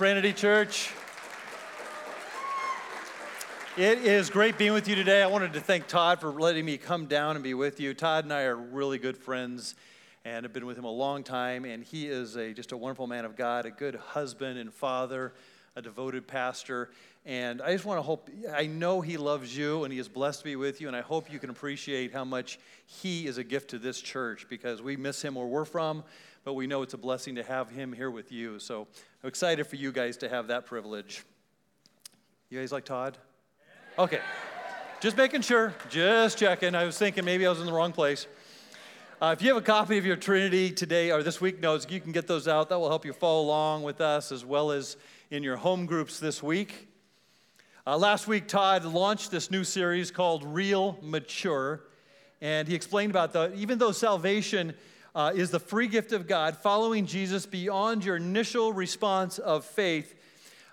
Trinity Church. It is great being with you today. I wanted to thank Todd for letting me come down and be with you. Todd and I are really good friends and have been with him a long time, and he is a, just a wonderful man of God, a good husband and father, a devoted pastor. And I just want to hope, I know he loves you and he is blessed to be with you, and I hope you can appreciate how much he is a gift to this church because we miss him where we're from, but we know it's a blessing to have him here with you. So I'm excited for you guys to have that privilege. You guys like Todd? Okay. Just making sure, just checking. I was thinking maybe I was in the wrong place. Uh, if you have a copy of your Trinity today or this week notes, you can get those out. That will help you follow along with us as well as in your home groups this week. Uh, last week, Todd launched this new series called Real Mature, and he explained about the even though salvation uh, is the free gift of God, following Jesus beyond your initial response of faith,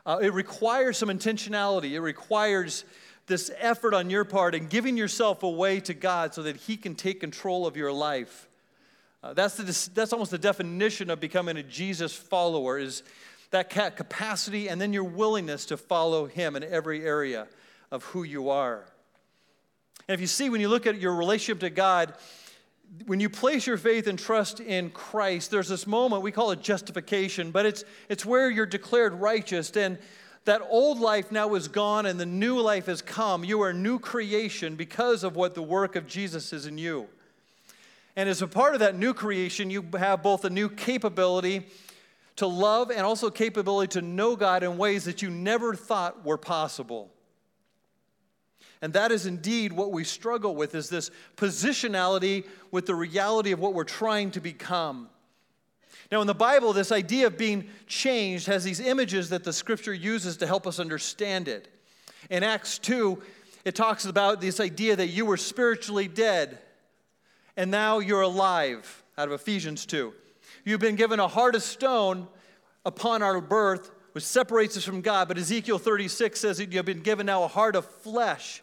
uh, it requires some intentionality. It requires this effort on your part and giving yourself away to God so that He can take control of your life. Uh, that's, the, that's almost the definition of becoming a Jesus follower is that capacity and then your willingness to follow Him in every area of who you are. And if you see, when you look at your relationship to God, when you place your faith and trust in Christ, there's this moment, we call it justification, but it's, it's where you're declared righteous. And that old life now is gone and the new life has come. You are a new creation because of what the work of Jesus is in you. And as a part of that new creation, you have both a new capability to love and also capability to know God in ways that you never thought were possible. And that is indeed what we struggle with is this positionality with the reality of what we're trying to become. Now, in the Bible, this idea of being changed has these images that the scripture uses to help us understand it. In Acts 2, it talks about this idea that you were spiritually dead and now you're alive, out of Ephesians 2. You've been given a heart of stone upon our birth, which separates us from God. But Ezekiel 36 says that you have been given now a heart of flesh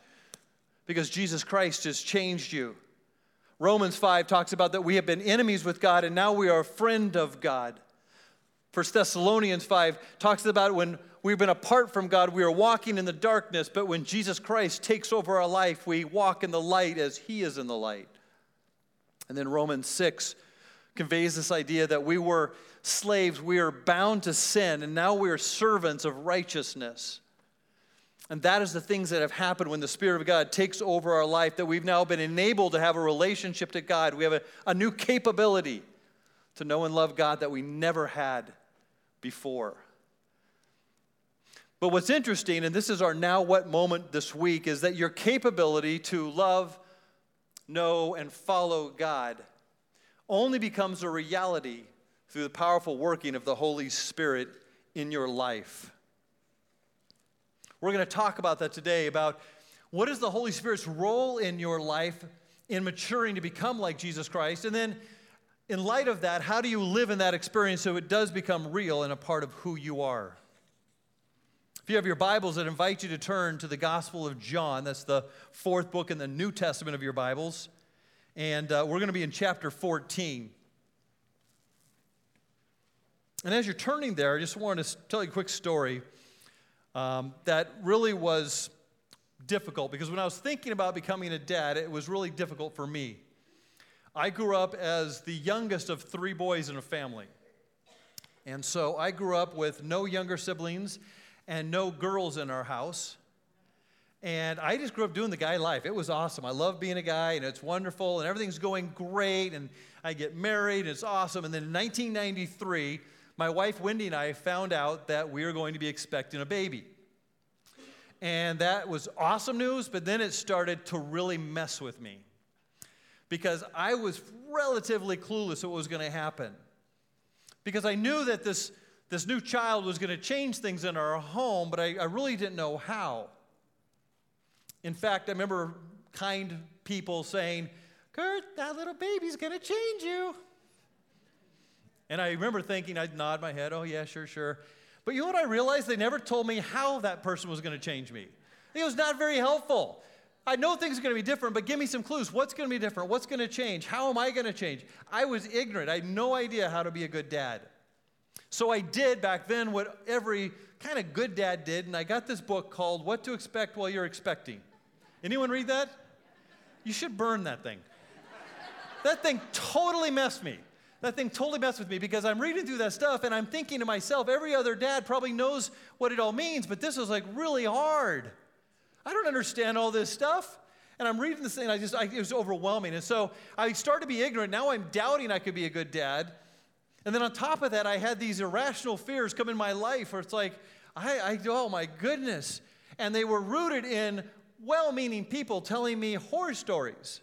because Jesus Christ has changed you. Romans 5 talks about that we have been enemies with God and now we are a friend of God. 1 Thessalonians 5 talks about when we've been apart from God, we are walking in the darkness, but when Jesus Christ takes over our life, we walk in the light as He is in the light. And then Romans 6 conveys this idea that we were slaves, we are bound to sin, and now we are servants of righteousness. And that is the things that have happened when the Spirit of God takes over our life, that we've now been enabled to have a relationship to God. We have a, a new capability to know and love God that we never had before. But what's interesting, and this is our now what moment this week, is that your capability to love, know, and follow God only becomes a reality through the powerful working of the Holy Spirit in your life. We're going to talk about that today about what is the Holy Spirit's role in your life in maturing to become like Jesus Christ? And then, in light of that, how do you live in that experience so it does become real and a part of who you are? If you have your Bibles, I'd invite you to turn to the Gospel of John. That's the fourth book in the New Testament of your Bibles. And uh, we're going to be in chapter 14. And as you're turning there, I just wanted to tell you a quick story um, that really was difficult because when I was thinking about becoming a dad, it was really difficult for me. I grew up as the youngest of three boys in a family. And so I grew up with no younger siblings and no girls in our house. And I just grew up doing the guy life. It was awesome. I love being a guy, and it's wonderful, and everything's going great. And I get married, and it's awesome. And then in 1993, my wife Wendy and I found out that we were going to be expecting a baby. And that was awesome news, but then it started to really mess with me because I was relatively clueless what was going to happen. Because I knew that this, this new child was going to change things in our home, but I, I really didn't know how. In fact, I remember kind people saying, Kurt, that little baby's going to change you. And I remember thinking, I'd nod my head, oh, yeah, sure, sure. But you know what I realized? They never told me how that person was going to change me. It was not very helpful. I know things are going to be different, but give me some clues. What's going to be different? What's going to change? How am I going to change? I was ignorant. I had no idea how to be a good dad. So I did back then what every kind of good dad did, and I got this book called What to Expect While You're Expecting. Anyone read that? You should burn that thing. That thing totally messed me. That thing totally messed with me because I'm reading through that stuff and I'm thinking to myself, every other dad probably knows what it all means, but this was like really hard. I don't understand all this stuff. And I'm reading this thing, I just, I, it was overwhelming. And so I started to be ignorant. Now I'm doubting I could be a good dad. And then on top of that, I had these irrational fears come in my life where it's like, I, I oh my goodness. And they were rooted in well meaning people telling me horror stories.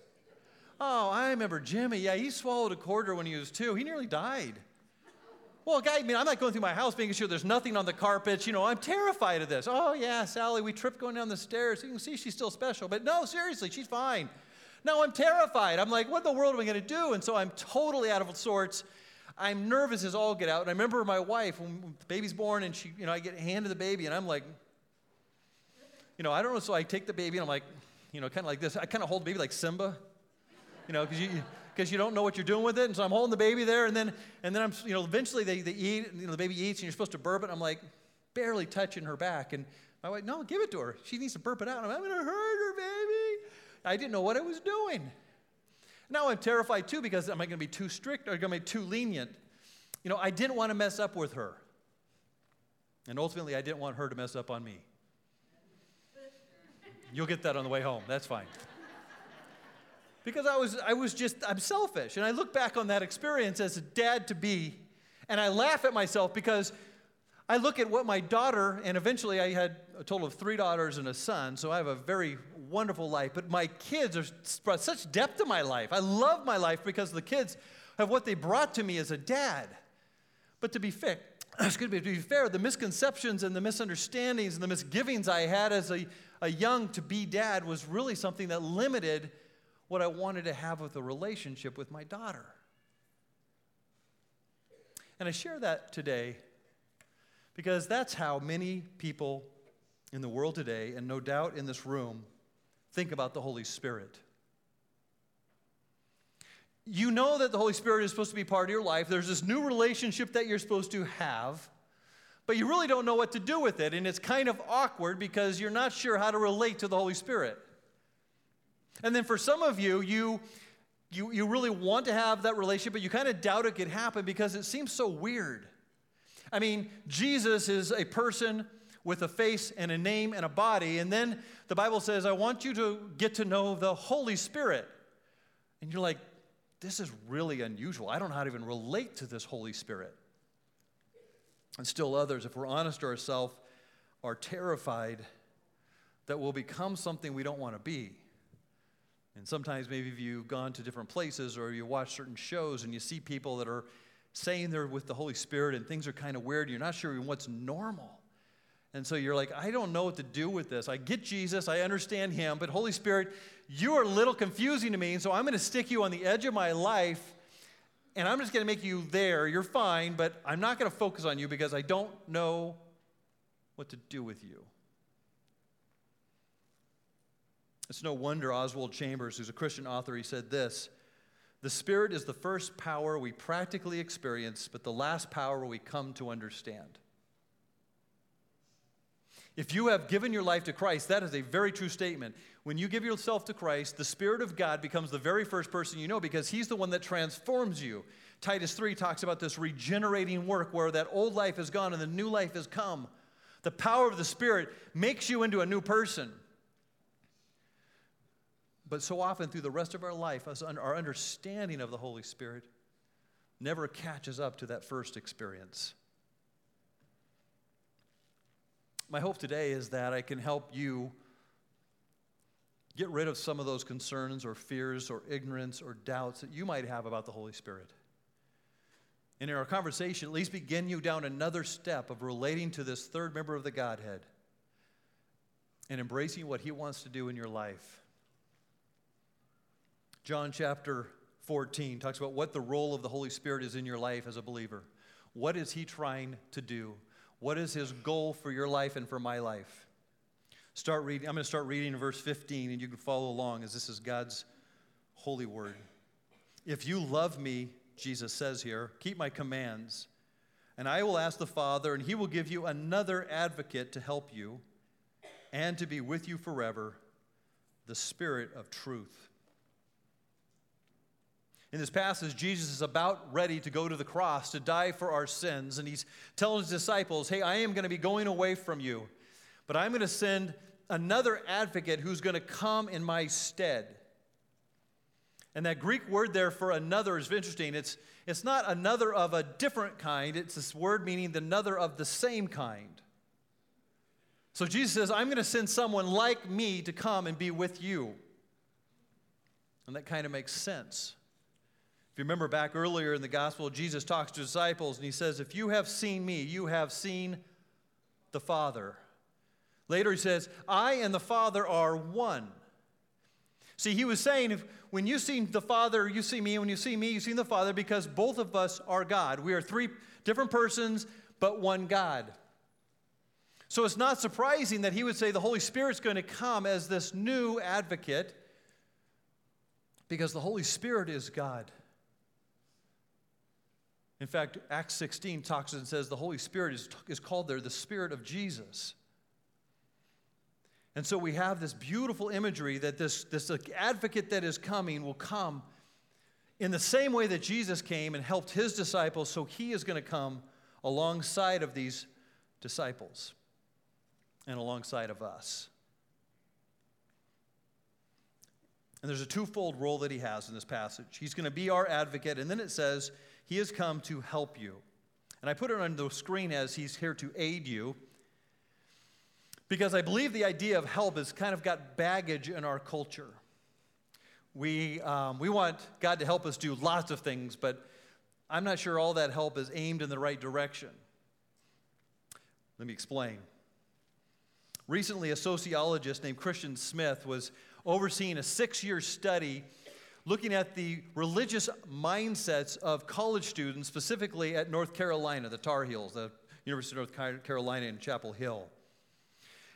Oh, I remember Jimmy. Yeah, he swallowed a quarter when he was two. He nearly died. Well, guy, I mean, I'm not going through my house making sure there's nothing on the carpets. You know, I'm terrified of this. Oh, yeah, Sally, we tripped going down the stairs. You can see she's still special. But no, seriously, she's fine. No, I'm terrified. I'm like, what in the world am I going to do? And so I'm totally out of sorts. I'm nervous as all get out. And I remember my wife, when the baby's born, and she, you know, I get handed the baby, and I'm like, you know, I don't know. So I take the baby, and I'm like, you know, kind of like this. I kind of hold the baby like Simba, you know, because you, because you don't know what you're doing with it. And so I'm holding the baby there, and then, and then I'm, you know, eventually they, they eat, you know, the baby eats, and you're supposed to burp it. I'm like, barely touching her back, and my wife, no, give it to her. She needs to burp it out. I'm, I'm to hurt her, baby. I didn't know what I was doing. Now I'm terrified too because am I going to be too strict or going to be too lenient? You know, I didn't want to mess up with her. And ultimately, I didn't want her to mess up on me. You'll get that on the way home. That's fine. Because I was, I was just, I'm selfish. And I look back on that experience as a dad to be, and I laugh at myself because I look at what my daughter, and eventually I had a total of three daughters and a son, so I have a very wonderful life. But my kids are brought such depth to my life. I love my life because the kids have what they brought to me as a dad. But to be fair, excuse me, to be fair, the misconceptions and the misunderstandings and the misgivings I had as a, a young to be dad was really something that limited what I wanted to have with a relationship with my daughter. And I share that today because that's how many people in the world today, and no doubt in this room, think about the Holy Spirit. You know that the Holy Spirit is supposed to be part of your life. There's this new relationship that you're supposed to have, but you really don't know what to do with it. And it's kind of awkward because you're not sure how to relate to the Holy Spirit. And then for some of you, you, you, you really want to have that relationship, but you kind of doubt it could happen because it seems so weird. I mean, Jesus is a person with a face and a name and a body. And then the Bible says, I want you to get to know the Holy Spirit. And you're like, this is really unusual. I don't know how to even relate to this Holy Spirit. And still others, if we're honest to ourselves, are terrified that we'll become something we don't want to be. And sometimes maybe if you've gone to different places or you watch certain shows and you see people that are saying they're with the Holy Spirit and things are kind of weird, you're not sure what's normal. And so you're like, I don't know what to do with this. I get Jesus, I understand him, but Holy Spirit, you are a little confusing to me, and so I'm going to stick you on the edge of my life, and I'm just going to make you there. You're fine, but I'm not going to focus on you because I don't know what to do with you. It's no wonder Oswald Chambers, who's a Christian author, he said this The Spirit is the first power we practically experience, but the last power we come to understand. If you have given your life to Christ, that is a very true statement. When you give yourself to Christ, the Spirit of God becomes the very first person you know because He's the one that transforms you. Titus 3 talks about this regenerating work where that old life is gone and the new life has come. The power of the Spirit makes you into a new person. But so often through the rest of our life, our understanding of the Holy Spirit never catches up to that first experience. My hope today is that I can help you get rid of some of those concerns or fears or ignorance or doubts that you might have about the Holy Spirit. And in our conversation, at least begin you down another step of relating to this third member of the Godhead and embracing what He wants to do in your life. John chapter 14 talks about what the role of the Holy Spirit is in your life as a believer. What is He trying to do? What is His goal for your life and for my life? Start reading. I'm going to start reading in verse 15, and you can follow along as this is God's holy word. If you love me, Jesus says here, keep my commands. And I will ask the Father, and he will give you another advocate to help you and to be with you forever, the Spirit of truth. In this passage, Jesus is about ready to go to the cross to die for our sins, and he's telling his disciples, Hey, I am going to be going away from you, but I'm going to send another advocate who's going to come in my stead. And that Greek word there for another is interesting. It's, it's not another of a different kind, it's this word meaning another of the same kind. So Jesus says, I'm going to send someone like me to come and be with you. And that kind of makes sense. If you remember back earlier in the gospel, Jesus talks to disciples and he says, If you have seen me, you have seen the Father. Later he says, I and the Father are one. See, he was saying, if, when you see the Father, you see me. When you see me, you see the Father, because both of us are God. We are three different persons, but one God. So it's not surprising that he would say the Holy Spirit's going to come as this new advocate, because the Holy Spirit is God. In fact, Acts 16 talks and says the Holy Spirit is, is called there the Spirit of Jesus. And so we have this beautiful imagery that this, this advocate that is coming will come in the same way that Jesus came and helped his disciples, so he is going to come alongside of these disciples and alongside of us. And there's a twofold role that he has in this passage. He's going to be our advocate, and then it says, He has come to help you. And I put it on the screen as He's here to aid you. Because I believe the idea of help has kind of got baggage in our culture. We, um, we want God to help us do lots of things, but I'm not sure all that help is aimed in the right direction. Let me explain. Recently, a sociologist named Christian Smith was overseeing a six year study looking at the religious mindsets of college students, specifically at North Carolina, the Tar Heels, the University of North Carolina in Chapel Hill.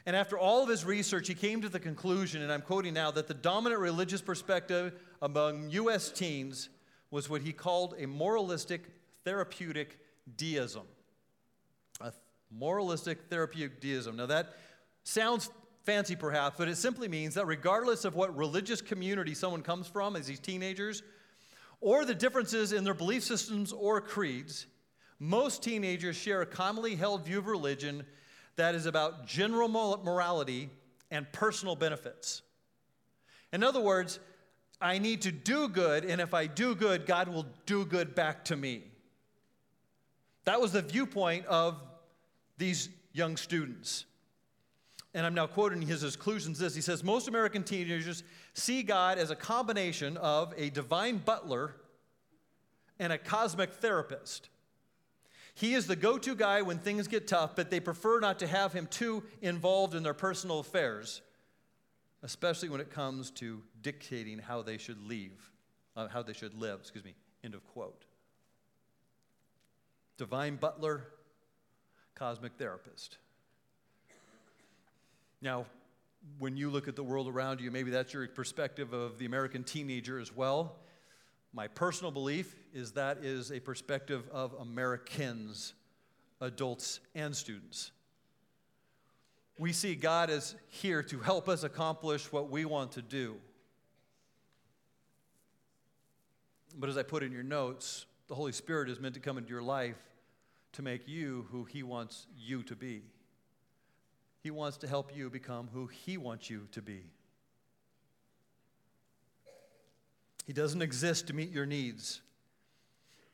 And after all of his research, he came to the conclusion, and I'm quoting now, that the dominant religious perspective among U.S. teens was what he called a moralistic therapeutic deism. A moralistic therapeutic deism. Now, that sounds fancy perhaps, but it simply means that regardless of what religious community someone comes from as these teenagers, or the differences in their belief systems or creeds, most teenagers share a commonly held view of religion that is about general morality and personal benefits. In other words, I need to do good, and if I do good, God will do good back to me. That was the viewpoint of these young students. And I'm now quoting his exclusions this. He says, Most American teenagers see God as a combination of a divine butler and a cosmic therapist. He is the go to guy when things get tough, but they prefer not to have him too involved in their personal affairs, especially when it comes to dictating how they should leave, uh, how they should live, excuse me, end of quote. Divine butler, cosmic therapist. Now, when you look at the world around you, maybe that's your perspective of the American teenager as well. My personal belief is that is a perspective of Americans, adults, and students. We see God as here to help us accomplish what we want to do. But as I put in your notes, the Holy Spirit is meant to come into your life to make you who He wants you to be. He wants to help you become who He wants you to be. He doesn't exist to meet your needs.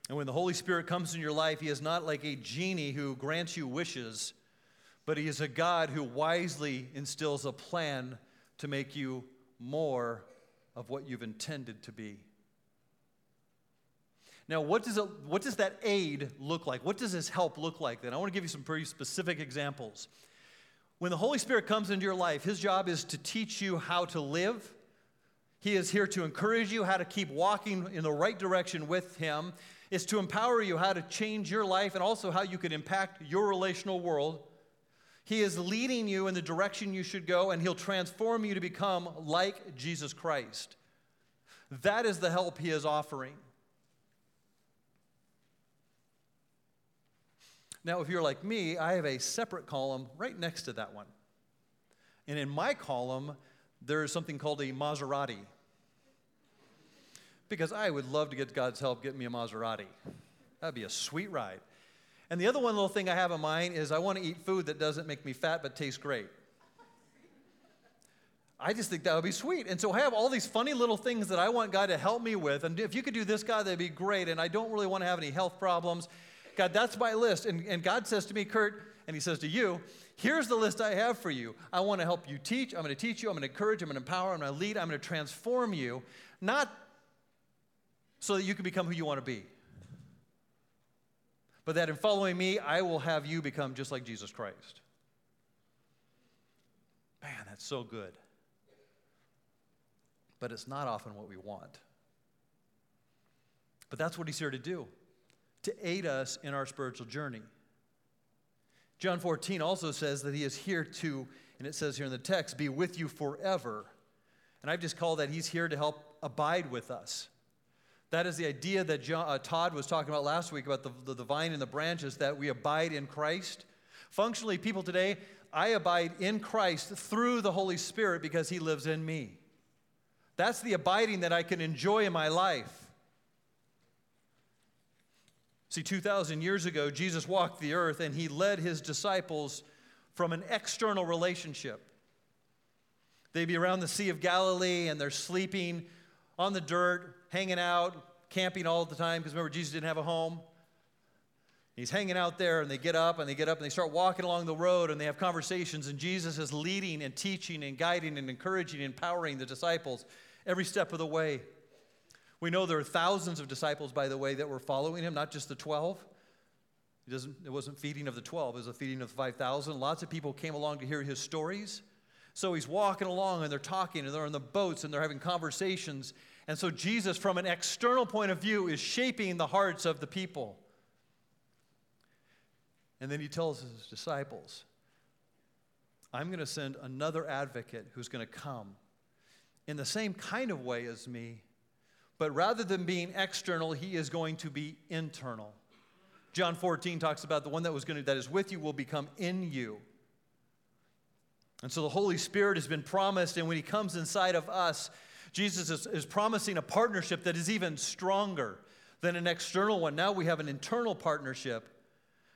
And when the Holy Spirit comes in your life, He is not like a genie who grants you wishes, but He is a God who wisely instills a plan to make you more of what you've intended to be. Now, what does, it, what does that aid look like? What does this help look like then? I want to give you some pretty specific examples. When the Holy Spirit comes into your life, His job is to teach you how to live he is here to encourage you how to keep walking in the right direction with Him. It's to empower you how to change your life and also how you can impact your relational world. He is leading you in the direction you should go, and He'll transform you to become like Jesus Christ. That is the help He is offering. Now, if you're like me, I have a separate column right next to that one. And in my column, there's something called a Maserati. Because I would love to get God's help getting me a Maserati. That'd be a sweet ride. And the other one little thing I have in mind is I want to eat food that doesn't make me fat but tastes great. I just think that would be sweet. And so I have all these funny little things that I want God to help me with. And if you could do this, God, that'd be great. And I don't really want to have any health problems. God, that's my list. And, and God says to me, Kurt, and He says to you, here's the list I have for you. I want to help you teach. I'm going to teach you. I'm going to encourage. I'm going to empower. I'm going to lead. I'm going to transform you, not so that you can become who you want to be, but that in following me, I will have you become just like Jesus Christ. Man, that's so good but it's not often what we want. But that's what he's here to do, to aid us in our spiritual journey. John 14 also says that he is here to, and it says here in the text, be with you forever. And I've just called that he's here to help abide with us. That is the idea that John, uh, Todd was talking about last week about the, the, the vine and the branches, that we abide in Christ. Functionally, people today, I abide in Christ through the Holy Spirit because he lives in me. That's the abiding that I can enjoy in my life. See, 2,000 years ago, Jesus walked the earth and he led his disciples from an external relationship. They'd be around the Sea of Galilee and they're sleeping on the dirt, hanging out, camping all the time, because remember, Jesus didn't have a home. He's hanging out there, and they get up and they get up and they start walking along the road and they have conversations, and Jesus is leading and teaching and guiding and encouraging and empowering the disciples every step of the way. We know there are thousands of disciples, by the way, that were following him, not just the 12. It, doesn't, it wasn't feeding of the 12, it was a feeding of the 5,000. Lots of people came along to hear his stories. So he's walking along and they're talking and they're on the boats and they're having conversations. And so Jesus, from an external point of view, is shaping the hearts of the people. And then he tells his disciples, I'm going to send another advocate who's going to come in the same kind of way as me, but rather than being external, he is going to be internal. John 14 talks about the one that was going to that is with you will become in you. And so the Holy Spirit has been promised, and when he comes inside of us, Jesus is, is promising a partnership that is even stronger than an external one. Now we have an internal partnership.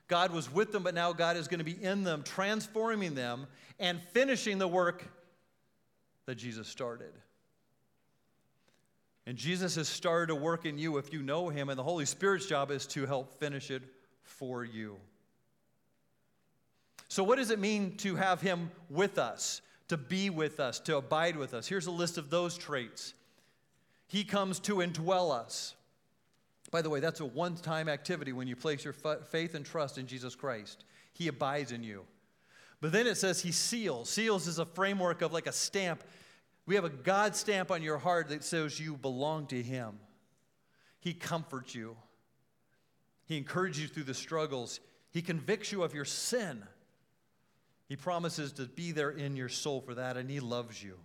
God was with them, but now God is going to be in them, transforming them and finishing the work that Jesus started. And Jesus has started a work in you if you know him, and the Holy Spirit's job is to help finish it for you. So, what does it mean to have him with us, to be with us, to abide with us? Here's a list of those traits. He comes to indwell us. By the way, that's a one time activity when you place your faith and trust in Jesus Christ. He abides in you. But then it says he seals. Seals is a framework of like a stamp. We have a God stamp on your heart that says you belong to him. He comforts you, he encourages you through the struggles, he convicts you of your sin. He promises to be there in your soul for that, and he loves you.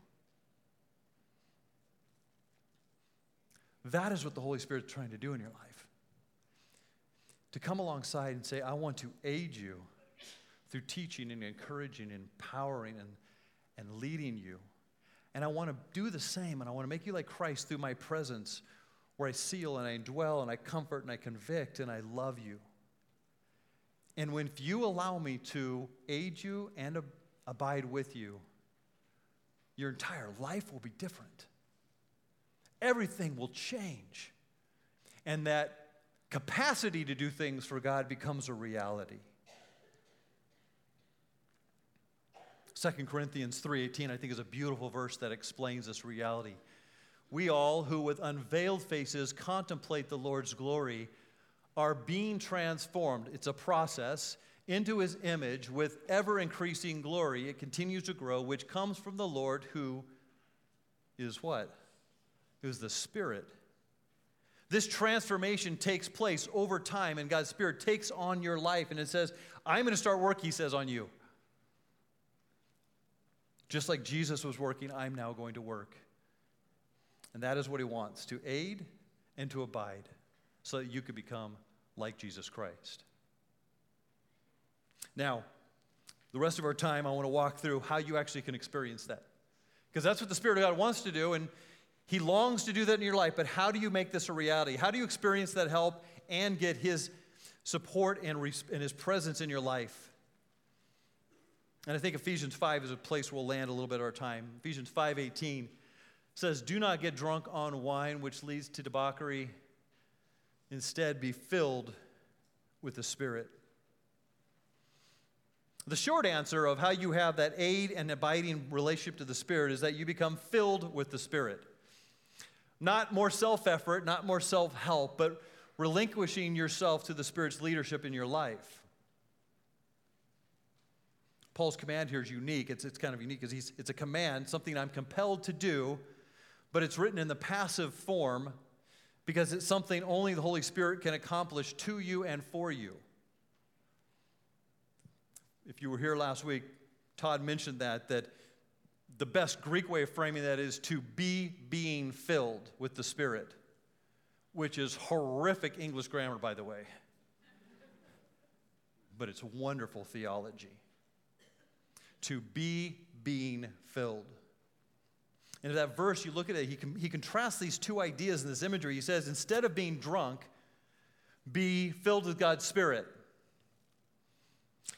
That is what the Holy Spirit is trying to do in your life. To come alongside and say, I want to aid you through teaching and encouraging, and empowering, and, and leading you. And I want to do the same, and I want to make you like Christ through my presence, where I seal and I dwell and I comfort and I convict and I love you. And when you allow me to aid you and ab- abide with you, your entire life will be different. Everything will change. And that capacity to do things for God becomes a reality. 2 Corinthians 3:18 I think is a beautiful verse that explains this reality. We all who with unveiled faces contemplate the Lord's glory are being transformed. It's a process into his image with ever increasing glory. It continues to grow, which comes from the Lord who is what? Who's the Spirit. This transformation takes place over time, and God's Spirit takes on your life. And it says, I'm going to start work, He says, on you. Just like Jesus was working, I'm now going to work. And that is what he wants to aid and to abide so that you could become like Jesus Christ. Now, the rest of our time, I want to walk through how you actually can experience that. Because that's what the Spirit of God wants to do, and He longs to do that in your life. But how do you make this a reality? How do you experience that help and get His support and, and His presence in your life? And I think Ephesians 5 is a place we'll land a little bit of our time. Ephesians 5:18 says, "Do not get drunk on wine, which leads to debauchery. Instead, be filled with the Spirit." The short answer of how you have that aid and abiding relationship to the Spirit is that you become filled with the Spirit. Not more self effort, not more self help, but relinquishing yourself to the Spirit's leadership in your life. Paul's command here is unique. It's, it's kind of unique because it's a command, something I'm compelled to do, but it's written in the passive form because it's something only the Holy Spirit can accomplish to you and for you. If you were here last week, Todd mentioned that, that the best Greek way of framing that is to be being filled with the Spirit, which is horrific English grammar, by the way. But it's wonderful theology. To be being filled. And in that verse, you look at it, he, he contrasts these two ideas in this imagery. He says, instead of being drunk, be filled with God's Spirit.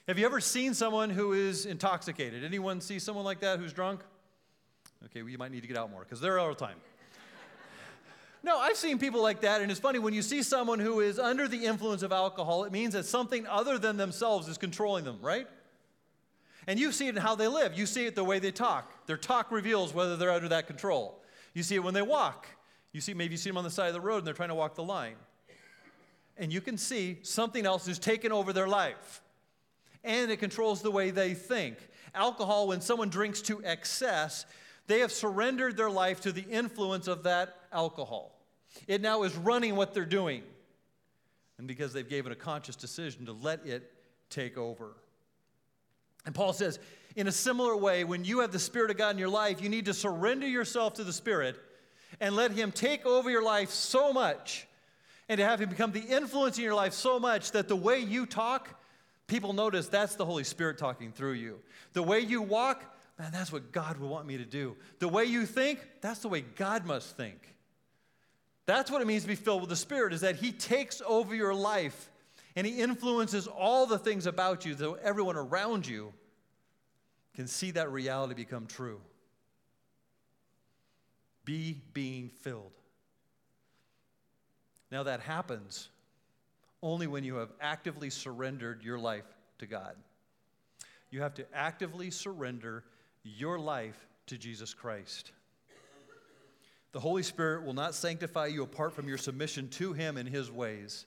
Have you ever seen someone who is intoxicated? Anyone see someone like that who's drunk? Okay, well, you might need to get out more because they're all the time. no, I've seen people like that, and it's funny when you see someone who is under the influence of alcohol, it means that something other than themselves is controlling them, right? And you see it in how they live. You see it the way they talk. Their talk reveals whether they're under that control. You see it when they walk. You see, maybe you see them on the side of the road and they're trying to walk the line. And you can see something else is taken over their life and it controls the way they think. Alcohol, when someone drinks to excess, they have surrendered their life to the influence of that alcohol. It now is running what they're doing. And because they've given a conscious decision to let it take over. And Paul says, in a similar way, when you have the Spirit of God in your life, you need to surrender yourself to the Spirit and let Him take over your life so much and to have Him become the influence in your life so much that the way you talk People notice that's the Holy Spirit talking through you. The way you walk, man, that's what God would want me to do. The way you think, that's the way God must think. That's what it means to be filled with the Spirit, is that He takes over your life and He influences all the things about you, so everyone around you can see that reality become true. Be being filled. Now that happens only when you have actively surrendered your life to God. You have to actively surrender your life to Jesus Christ. The Holy Spirit will not sanctify you apart from your submission to Him in His ways.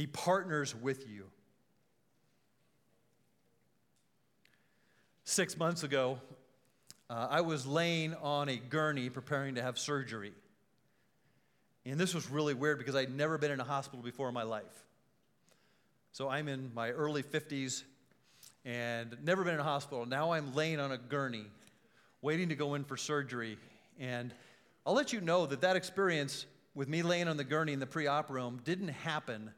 He partners with you. Six months ago, uh, I was laying on a gurney preparing to have surgery. And this was really weird because I'd never been in a hospital before in my life. So I'm in my early 50s and never been in a hospital. Now I'm laying on a gurney waiting to go in for surgery. And I'll let you know that that experience with me laying on the gurney in the pre op room didn't happen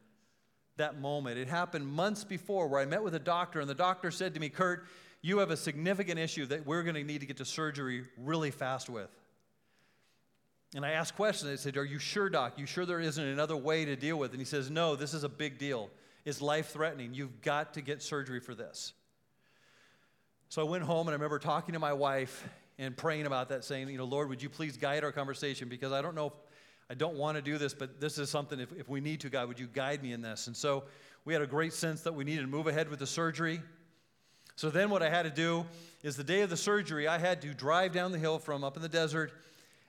that moment. It happened months before where I met with a doctor, and the doctor said to me, Kurt, you have a significant issue that we're going to need to get to surgery really fast with. And I asked questions. I said, Are you sure, doc? You sure there isn't another way to deal with it? And he says, No, this is a big deal. It's life threatening. You've got to get surgery for this. So I went home and I remember talking to my wife and praying about that, saying, You know, Lord, would you please guide our conversation? Because I don't know I don't want to do this, but this is something, if, if we need to, God, would you guide me in this? And so we had a great sense that we needed to move ahead with the surgery. So then what I had to do is the day of the surgery, I had to drive down the hill from up in the desert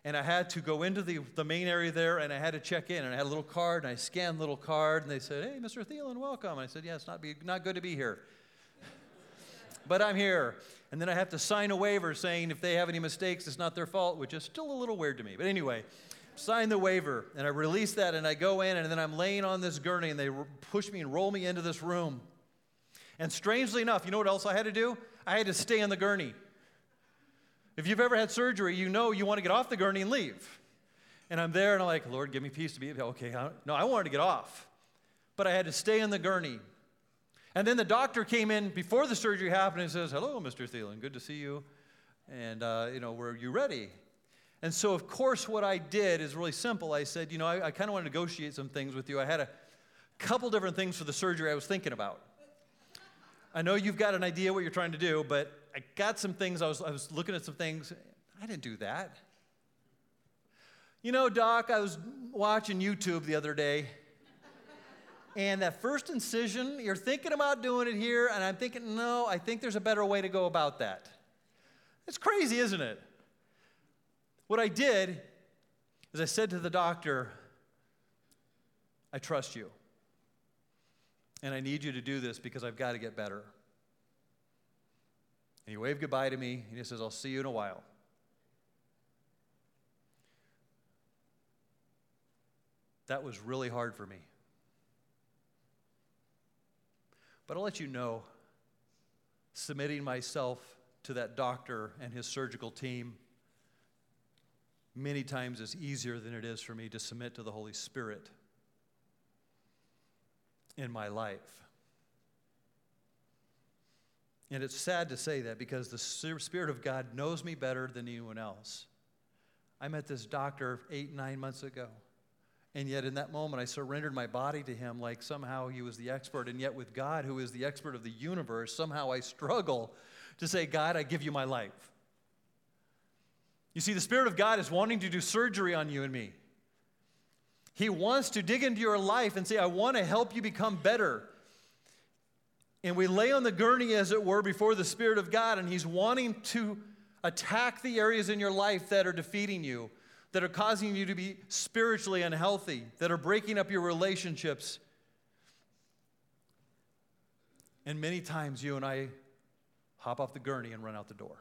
and I had to go into the, the main area there and I had to check in. And I had a little card and I scanned the little card and they said, Hey, Mr. Thielen, welcome. And I said, Yeah, it's not, be, not good to be here. but I'm here. And then I have to sign a waiver saying if they have any mistakes, it's not their fault, which is still a little weird to me. But anyway, sign the waiver and I release that and I go in and then I'm laying on this gurney and they push me and roll me into this room. And strangely enough, you know what else I had to do? I had to stay on the gurney. If you've ever had surgery, you know you want to get off the gurney and leave. And I'm there and I'm like, Lord, give me peace to be. Okay, no, I wanted to get off. But I had to stay on the gurney. And then the doctor came in before the surgery happened and says, Hello, Mr. Thielen, good to see you. And, uh, you know, were you ready? And so, of course, what I did is really simple. I said, You know, I, I kind of want to negotiate some things with you. I had a couple different things for the surgery I was thinking about. I know you've got an idea what you're trying to do, but I got some things, I was, I was looking at some things. I didn't do that. You know, Doc, I was watching YouTube the other day, and that first incision, you're thinking about doing it here, and I'm thinking, no, I think there's a better way to go about that. It's crazy, isn't it? What I did is I said to the doctor, I trust you. And I need you to do this because I've got to get better. And he waved goodbye to me and he says, I'll see you in a while. That was really hard for me. But I'll let you know, submitting myself to that doctor and his surgical team many times is easier than it is for me to submit to the Holy Spirit in my life. And it's sad to say that because the Spirit of God knows me better than anyone else. I met this doctor eight, nine months ago. And yet, in that moment, I surrendered my body to him like somehow he was the expert. And yet, with God, who is the expert of the universe, somehow I struggle to say, God, I give you my life. You see, the Spirit of God is wanting to do surgery on you and me. He wants to dig into your life and say, I want to help you become better. And we lay on the gurney, as it were, before the Spirit of God, and He's wanting to attack the areas in your life that are defeating you, that are causing you to be spiritually unhealthy, that are breaking up your relationships. And many times you and I hop off the gurney and run out the door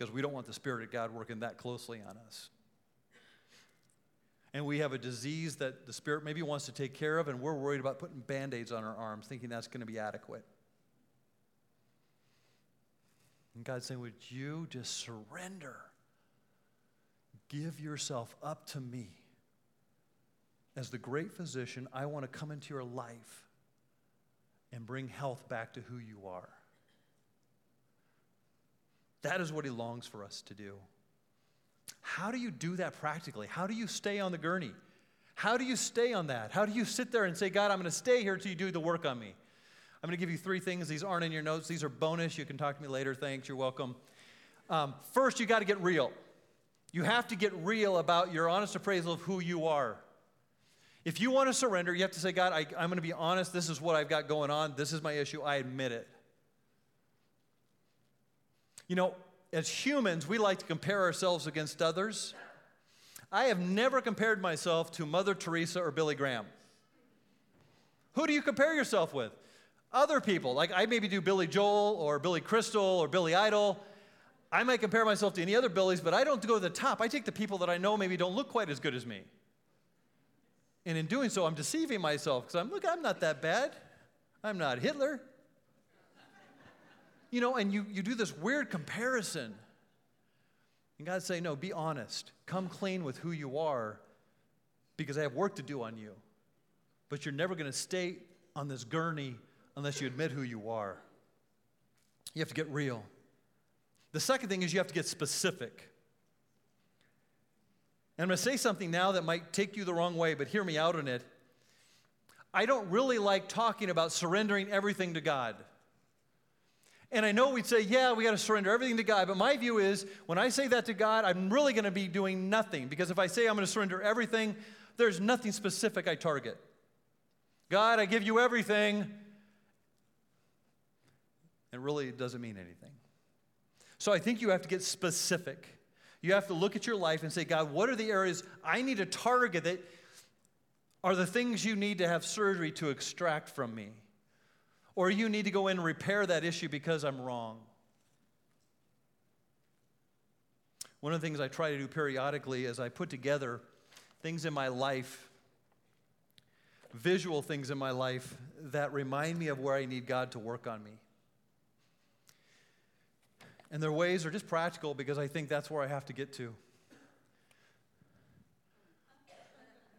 because we don't want the Spirit of God working that closely on us. And we have a disease that the Spirit maybe wants to take care of, and we're worried about putting band aids on our arms, thinking that's going to be adequate. And God's saying, Would you just surrender? Give yourself up to me. As the great physician, I want to come into your life and bring health back to who you are. That is what he longs for us to do. How do you do that practically? How do you stay on the gurney? How do you stay on that? How do you sit there and say, God, I'm going to stay here until you do the work on me? I'm going to give you three things. These aren't in your notes, these are bonus. You can talk to me later. Thanks. You're welcome. Um, first, you got to get real. You have to get real about your honest appraisal of who you are. If you want to surrender, you have to say, God, I, I'm going to be honest. This is what I've got going on. This is my issue. I admit it. You know, as humans, we like to compare ourselves against others. I have never compared myself to Mother Teresa or Billy Graham. Who do you compare yourself with? Other people. Like I maybe do Billy Joel or Billy Crystal or Billy Idol. I might compare myself to any other Billies, but I don't go to the top. I take the people that I know maybe don't look quite as good as me. And in doing so, I'm deceiving myself because I'm, look, I'm not that bad. I'm not Hitler. You know, and you, you do this weird comparison. And God's saying, no, be honest. Come clean with who you are because I have work to do on you. But you're never going to stay on this gurney unless you admit who you are. You have to get real. The second thing is you have to get specific. And I'm going to say something now that might take you the wrong way, but hear me out on it. I don't really like talking about surrendering everything to God. And I know we'd say, yeah, we got to surrender everything to God. But my view is when I say that to God, I'm really going to be doing nothing. Because if I say I'm going to surrender everything, there's nothing specific I target. God, I give you everything. And really, it doesn't mean anything. So I think you have to get specific. You have to look at your life and say, God, what are the areas I need to target that are the things you need to have surgery to extract from me? Or you need to go in and repair that issue because I'm wrong. One of the things I try to do periodically is I put together things in my life, visual things in my life that remind me of where I need God to work on me. And their ways are just practical because I think that's where I have to get to.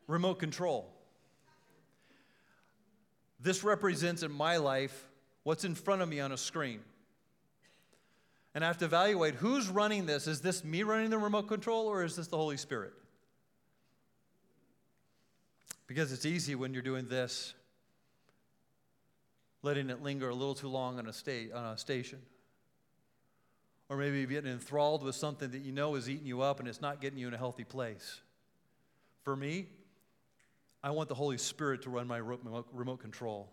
Remote control. This represents in my life what's in front of me on a screen. And I have to evaluate who's running this. Is this me running the remote control or is this the Holy Spirit? Because it's easy when you're doing this, letting it linger a little too long on a, sta- on a station. Or maybe getting enthralled with something that you know is eating you up and it's not getting you in a healthy place. For me, I want the Holy Spirit to run my remote control.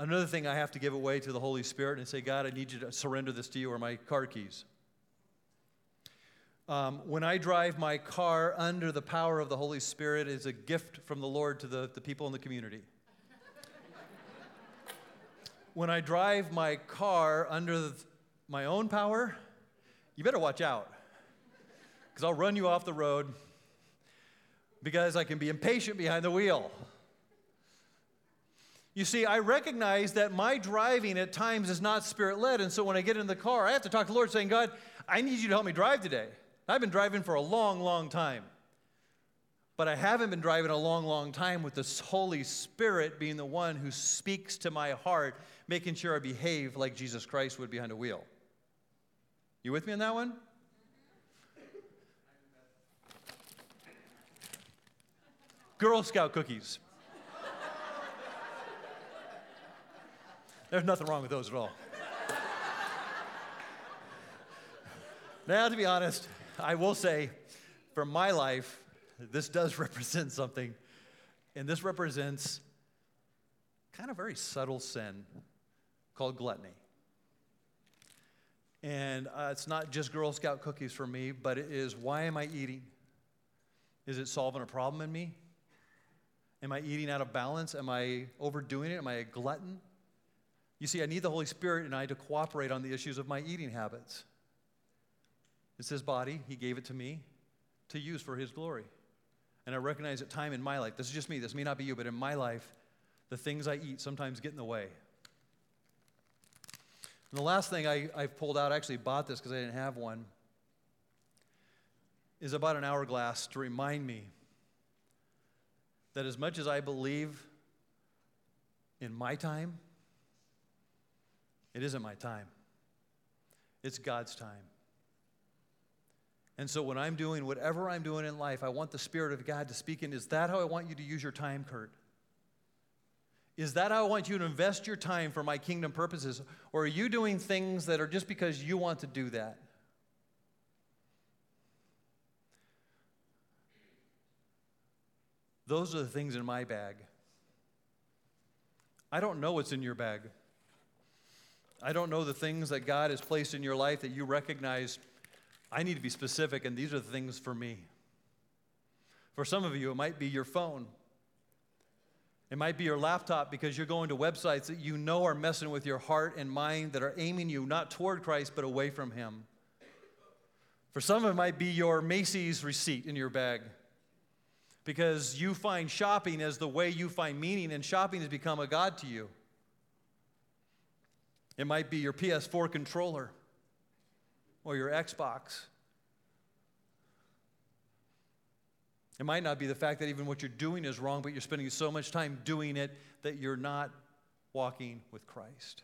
Another thing I have to give away to the Holy Spirit and say, God, I need you to surrender this to you or my car keys. Um, when I drive my car under the power of the Holy Spirit, is a gift from the Lord to the, the people in the community. when I drive my car under the, my own power, you better watch out. Because I'll run you off the road because I can be impatient behind the wheel. You see, I recognize that my driving at times is not spirit led. And so when I get in the car, I have to talk to the Lord saying, God, I need you to help me drive today. I've been driving for a long, long time. But I haven't been driving a long, long time with the Holy Spirit being the one who speaks to my heart, making sure I behave like Jesus Christ would behind a wheel. You with me on that one? Girl Scout cookies. There's nothing wrong with those at all. now, to be honest, I will say, for my life, this does represent something. And this represents kind of very subtle sin called gluttony. And uh, it's not just Girl Scout cookies for me, but it is why am I eating? Is it solving a problem in me? Am I eating out of balance? Am I overdoing it? Am I a glutton? You see, I need the Holy Spirit and I to cooperate on the issues of my eating habits. It's His body, He gave it to me to use for His glory. And I recognize at time in my life, this is just me, this may not be you, but in my life, the things I eat sometimes get in the way. And the last thing I, I've pulled out, I actually bought this because I didn't have one, is about an hourglass to remind me that as much as I believe in my time, it isn't my time, it's God's time. And so when I'm doing whatever I'm doing in life, I want the Spirit of God to speak in. Is that how I want you to use your time, Kurt? Is that how I want you to invest your time for my kingdom purposes? Or are you doing things that are just because you want to do that? Those are the things in my bag. I don't know what's in your bag. I don't know the things that God has placed in your life that you recognize. I need to be specific, and these are the things for me. For some of you, it might be your phone. It might be your laptop because you're going to websites that you know are messing with your heart and mind that are aiming you not toward Christ but away from Him. For some, it might be your Macy's receipt in your bag because you find shopping as the way you find meaning, and shopping has become a God to you. It might be your PS4 controller or your Xbox. It might not be the fact that even what you're doing is wrong, but you're spending so much time doing it that you're not walking with Christ.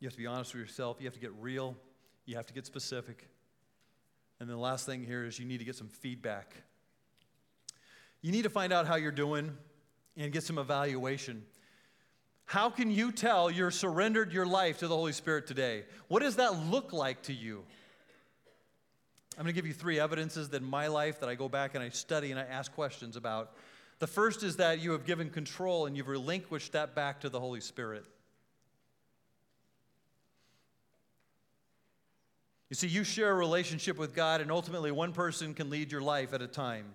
You have to be honest with yourself. You have to get real. You have to get specific. And the last thing here is you need to get some feedback. You need to find out how you're doing and get some evaluation. How can you tell you're surrendered your life to the Holy Spirit today? What does that look like to you? I'm going to give you three evidences that in my life that I go back and I study and I ask questions about. The first is that you have given control and you've relinquished that back to the Holy Spirit. You see, you share a relationship with God, and ultimately, one person can lead your life at a time.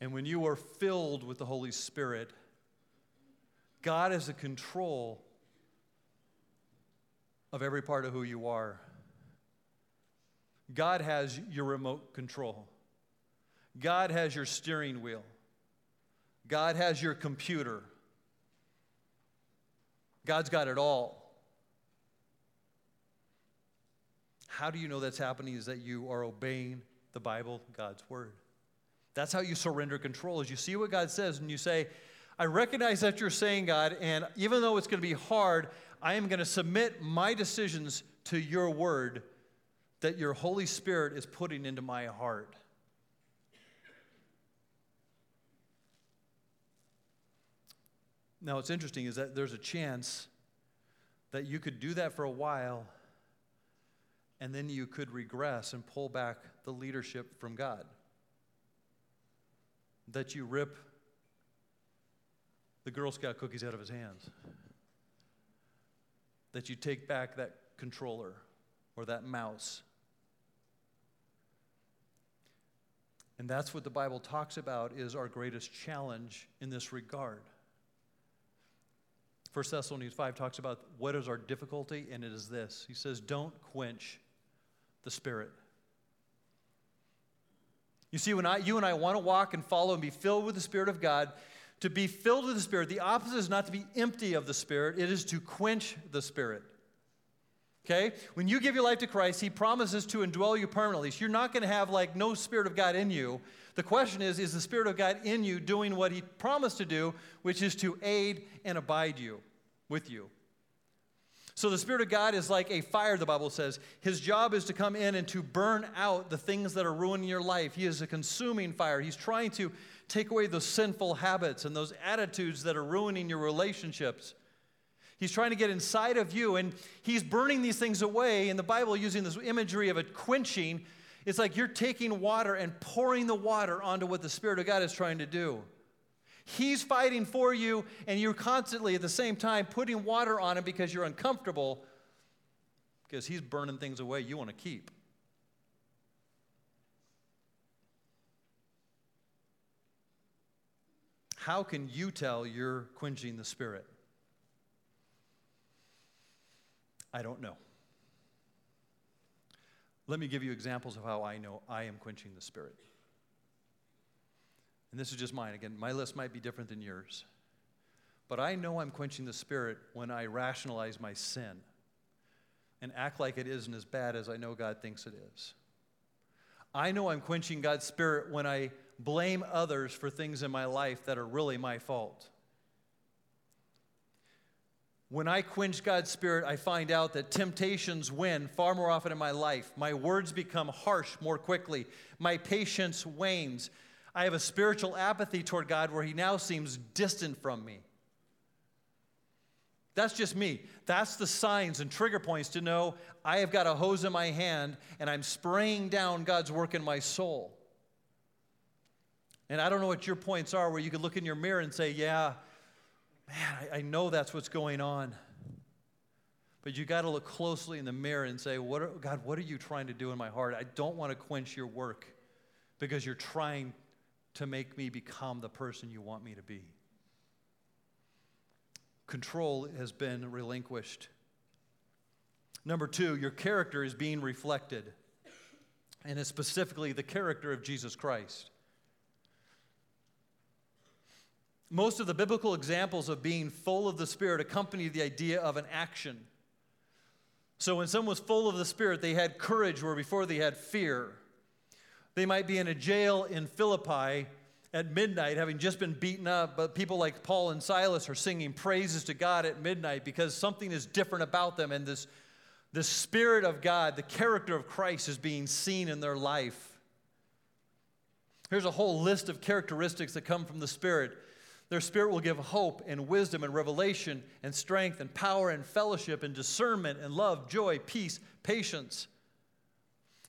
And when you are filled with the Holy Spirit, God is in control of every part of who you are. God has your remote control. God has your steering wheel. God has your computer. God's got it all. How do you know that's happening? Is that you are obeying the Bible, God's Word. That's how you surrender control. Is you see what God says and you say, I recognize that you're saying, God, and even though it's going to be hard, I am going to submit my decisions to your word that your Holy Spirit is putting into my heart. Now, what's interesting is that there's a chance that you could do that for a while and then you could regress and pull back the leadership from God that you rip the Girl Scout cookies out of his hands, that you take back that controller or that mouse. And that's what the Bible talks about is our greatest challenge in this regard. 1 Thessalonians 5 talks about what is our difficulty, and it is this. He says, Don't quench the Spirit. You see, when I, you and I want to walk and follow and be filled with the Spirit of God, to be filled with the Spirit, the opposite is not to be empty of the Spirit, it is to quench the Spirit. Okay? When you give your life to Christ, He promises to indwell you permanently. So you're not going to have like no Spirit of God in you. The question is, is the Spirit of God in you doing what He promised to do, which is to aid and abide you, with you? So the Spirit of God is like a fire, the Bible says. His job is to come in and to burn out the things that are ruining your life. He is a consuming fire. He's trying to take away those sinful habits and those attitudes that are ruining your relationships. He's trying to get inside of you and he's burning these things away. In the Bible, using this imagery of a quenching, it's like you're taking water and pouring the water onto what the Spirit of God is trying to do. He's fighting for you, and you're constantly at the same time putting water on him because you're uncomfortable because he's burning things away you want to keep. How can you tell you're quenching the spirit? I don't know. Let me give you examples of how I know I am quenching the spirit and this is just mine again, my list might be different than yours. But I know I'm quenching the spirit when I rationalize my sin and act like it isn't as bad as I know God thinks it is. I know I'm quenching God's spirit when I blame others for things in my life that are really my fault. When I quench God's spirit, I find out that temptations win far more often in my life. My words become harsh more quickly. My patience wanes. I have a spiritual apathy toward God where He now seems distant from me. That's just me. That's the signs and trigger points to know I have got a hose in my hand and I'm spraying down God's work in my soul. And I don't know what your points are where you could look in your mirror and say, Yeah, man, I, I know that's what's going on. But you got to look closely in the mirror and say, what are, God, what are you trying to do in my heart? I don't want to quench your work because you're trying to make me become the person you want me to be. Control has been relinquished. Number two, your character is being reflected, and it's specifically the character of Jesus Christ. Most of the biblical examples of being full of the Spirit accompany the idea of an action. So when someone was full of the Spirit, they had courage where before they had fear. They might be in a jail in Philippi at midnight, having just been beaten up, but people like Paul and Silas are singing praises to God at midnight because something is different about them, and this, the Spirit of God, the character of Christ, is being seen in their life. Here's a whole list of characteristics that come from the Spirit. Their spirit will give hope and wisdom and revelation and strength and power and fellowship and discernment and love, joy, peace, patience.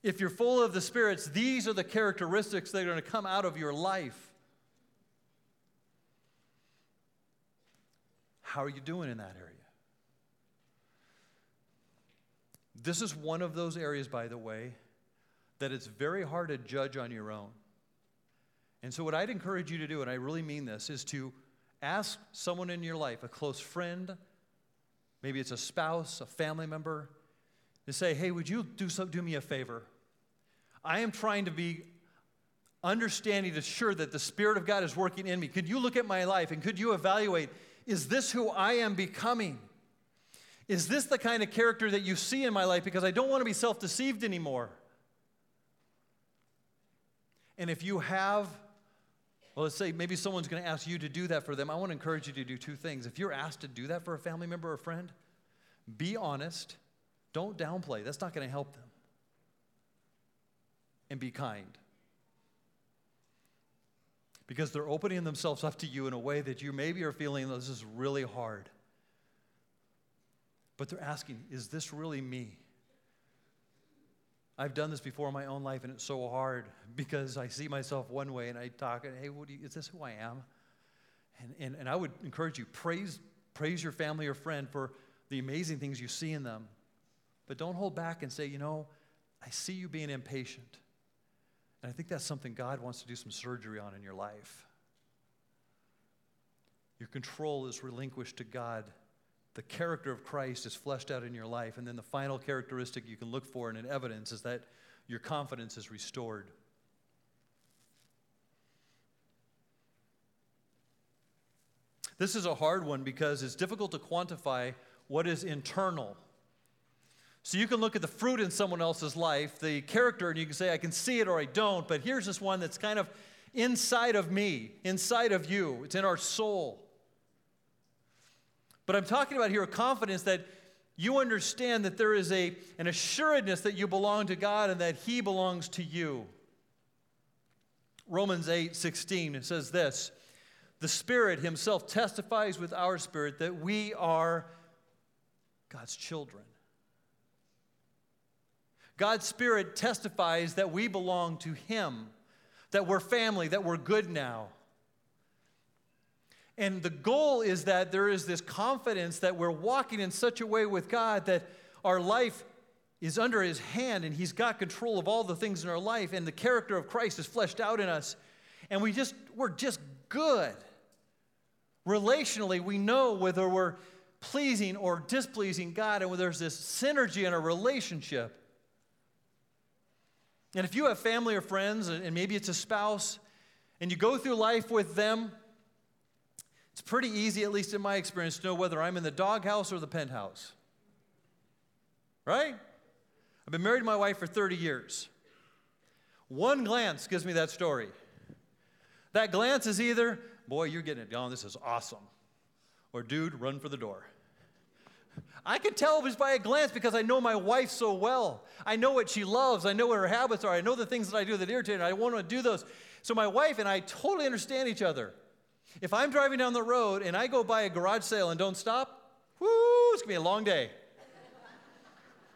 If you're full of the spirits, these are the characteristics that are going to come out of your life. How are you doing in that area? This is one of those areas, by the way, that it's very hard to judge on your own. And so, what I'd encourage you to do, and I really mean this, is to ask someone in your life, a close friend, maybe it's a spouse, a family member, to say, hey, would you do, so, do me a favor? I am trying to be understanding, to sure that the Spirit of God is working in me. Could you look at my life and could you evaluate is this who I am becoming? Is this the kind of character that you see in my life? Because I don't want to be self deceived anymore. And if you have Well, let's say maybe someone's going to ask you to do that for them. I want to encourage you to do two things. If you're asked to do that for a family member or friend, be honest. Don't downplay. That's not going to help them. And be kind. Because they're opening themselves up to you in a way that you maybe are feeling oh, this is really hard. But they're asking, is this really me? I've done this before in my own life, and it's so hard because I see myself one way and I talk, and hey, you, is this who I am? And, and, and I would encourage you, praise, praise your family or friend for the amazing things you see in them. But don't hold back and say, you know, I see you being impatient. And I think that's something God wants to do some surgery on in your life. Your control is relinquished to God the character of Christ is fleshed out in your life. And then the final characteristic you can look for in an evidence is that your confidence is restored. This is a hard one because it's difficult to quantify what is internal. So you can look at the fruit in someone else's life, the character, and you can say, I can see it or I don't. But here's this one that's kind of inside of me, inside of you, it's in our soul. But I'm talking about here a confidence that you understand that there is a, an assuredness that you belong to God and that He belongs to you. Romans 8 16 says this The Spirit Himself testifies with our spirit that we are God's children. God's Spirit testifies that we belong to Him, that we're family, that we're good now. And the goal is that there is this confidence that we're walking in such a way with God that our life is under His hand and He's got control of all the things in our life, and the character of Christ is fleshed out in us. And we just, we're just good. Relationally, we know whether we're pleasing or displeasing God, and there's this synergy in our relationship. And if you have family or friends, and maybe it's a spouse, and you go through life with them, it's pretty easy, at least in my experience, to know whether I'm in the doghouse or the penthouse. Right? I've been married to my wife for 30 years. One glance gives me that story. That glance is either, boy, you're getting it done, this is awesome, or dude, run for the door. I can tell just by a glance because I know my wife so well. I know what she loves. I know what her habits are. I know the things that I do that irritate her. I want to do those. So my wife and I totally understand each other. If I'm driving down the road and I go by a garage sale and don't stop, whoo, it's gonna be a long day.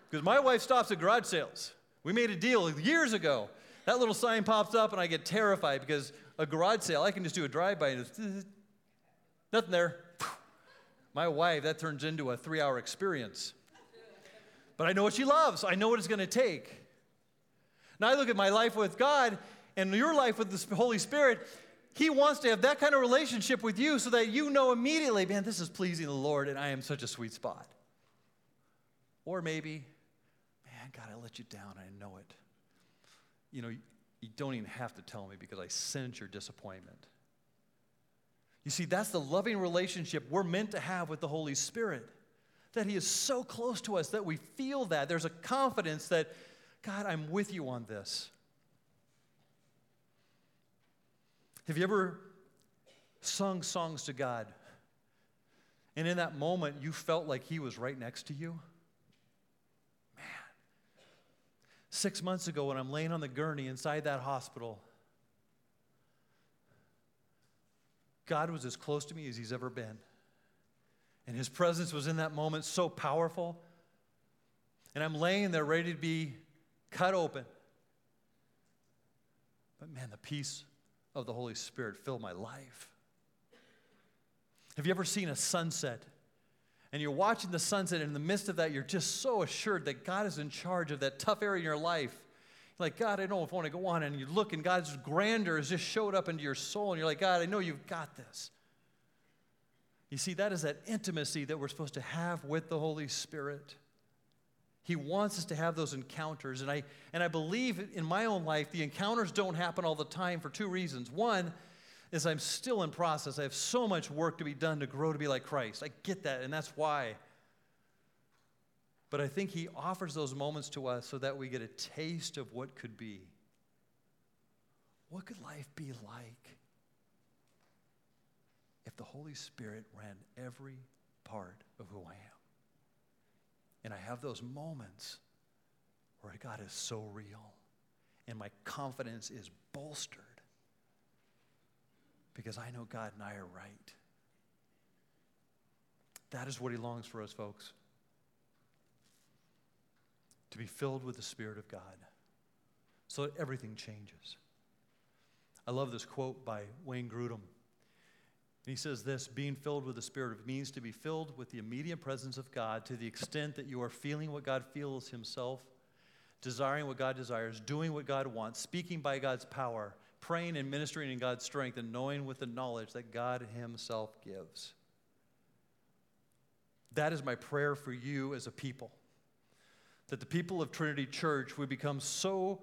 Because my wife stops at garage sales. We made a deal years ago. That little sign pops up and I get terrified because a garage sale, I can just do a drive by and it's nothing there. My wife, that turns into a three hour experience. But I know what she loves, I know what it's gonna take. Now I look at my life with God and your life with the Holy Spirit, he wants to have that kind of relationship with you so that you know immediately, man, this is pleasing the Lord and I am such a sweet spot. Or maybe, man, God, I let you down. I know it. You know, you don't even have to tell me because I sense your disappointment. You see, that's the loving relationship we're meant to have with the Holy Spirit. That He is so close to us that we feel that. There's a confidence that, God, I'm with you on this. Have you ever sung songs to God and in that moment you felt like He was right next to you? Man. Six months ago, when I'm laying on the gurney inside that hospital, God was as close to me as He's ever been. And His presence was in that moment so powerful. And I'm laying there ready to be cut open. But man, the peace of the Holy Spirit filled my life. Have you ever seen a sunset? And you're watching the sunset, and in the midst of that, you're just so assured that God is in charge of that tough area in your life. Like, God, I don't want to go on. And you look, and God's grandeur has just showed up into your soul, and you're like, God, I know you've got this. You see, that is that intimacy that we're supposed to have with the Holy Spirit. He wants us to have those encounters. And I, and I believe in my own life, the encounters don't happen all the time for two reasons. One is I'm still in process. I have so much work to be done to grow to be like Christ. I get that, and that's why. But I think He offers those moments to us so that we get a taste of what could be. What could life be like? if the Holy Spirit ran every part of who I am. And I have those moments where God is so real and my confidence is bolstered because I know God and I are right. That is what He longs for us, folks. To be filled with the Spirit of God so that everything changes. I love this quote by Wayne Grudem. he says this being filled with the Spirit of means to be filled with the immediate presence of God to the extent that you are feeling what God feels Himself, desiring what God desires, doing what God wants, speaking by God's power, praying and ministering in God's strength, and knowing with the knowledge that God Himself gives. That is my prayer for you as a people. That the people of Trinity Church would become so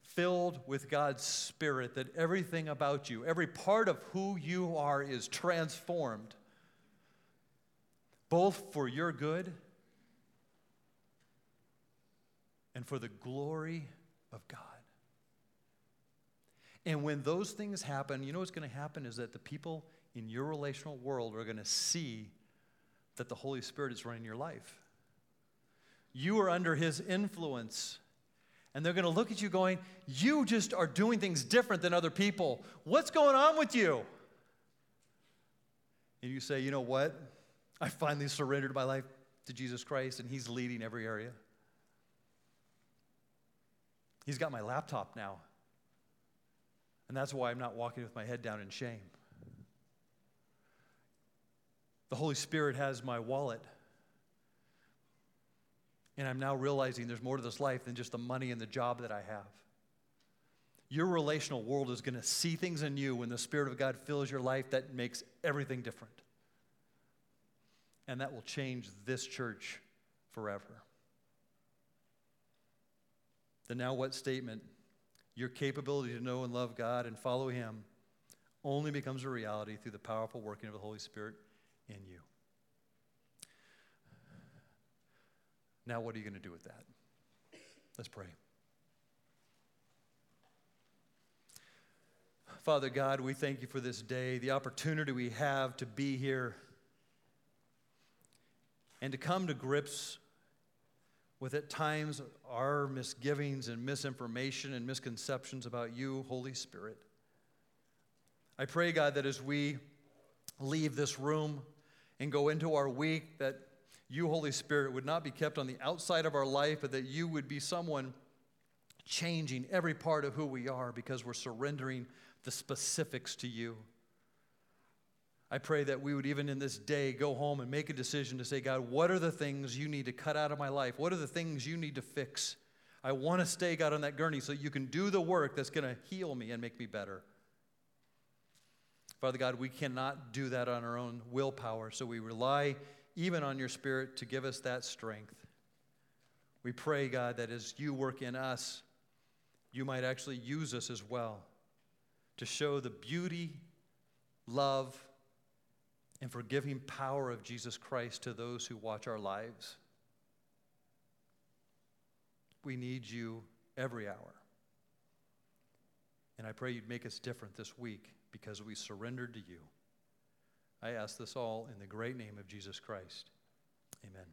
filled with God's Spirit that everything about you, every part of who you are, is transformed, both for your good and for the glory of God. And when those things happen, you know what's going to happen is that the people in your relational world are going to see that the Holy Spirit is running your life. You are under His influence. And they're going to look at you going, You just are doing things different than other people. What's going on with you? And you say, You know what? I finally surrendered my life to Jesus Christ, and He's leading every area. He's got my laptop now. And that's why I'm not walking with my head down in shame. The Holy Spirit has my wallet. And I'm now realizing there's more to this life than just the money and the job that I have. Your relational world is going to see things in you when the Spirit of God fills your life that makes everything different. And that will change this church forever. The now what statement, your capability to know and love God and follow Him, only becomes a reality through the powerful working of the Holy Spirit in you. Now, what are you going to do with that? Let's pray. Father God, we thank you for this day, the opportunity we have to be here and to come to grips with at times our misgivings and misinformation and misconceptions about you, Holy Spirit. I pray, God, that as we leave this room and go into our week, that you, Holy Spirit, would not be kept on the outside of our life, but that you would be someone changing every part of who we are because we're surrendering the specifics to you. I pray that we would, even in this day, go home and make a decision to say, God, what are the things you need to cut out of my life? What are the things you need to fix? I want to stay, God, on that gurney so you can do the work that's going to heal me and make me better. Father God, we cannot do that on our own willpower, so we rely even on your Spirit to give us that strength. We pray, God, that as you work in us, you might actually use us as well to show the beauty, love, and forgiving power of Jesus Christ to those who watch our lives. We need you every hour. And I pray you'd make us different this week because we surrendered to you. I ask this all in the great name of Jesus Christ. Amen.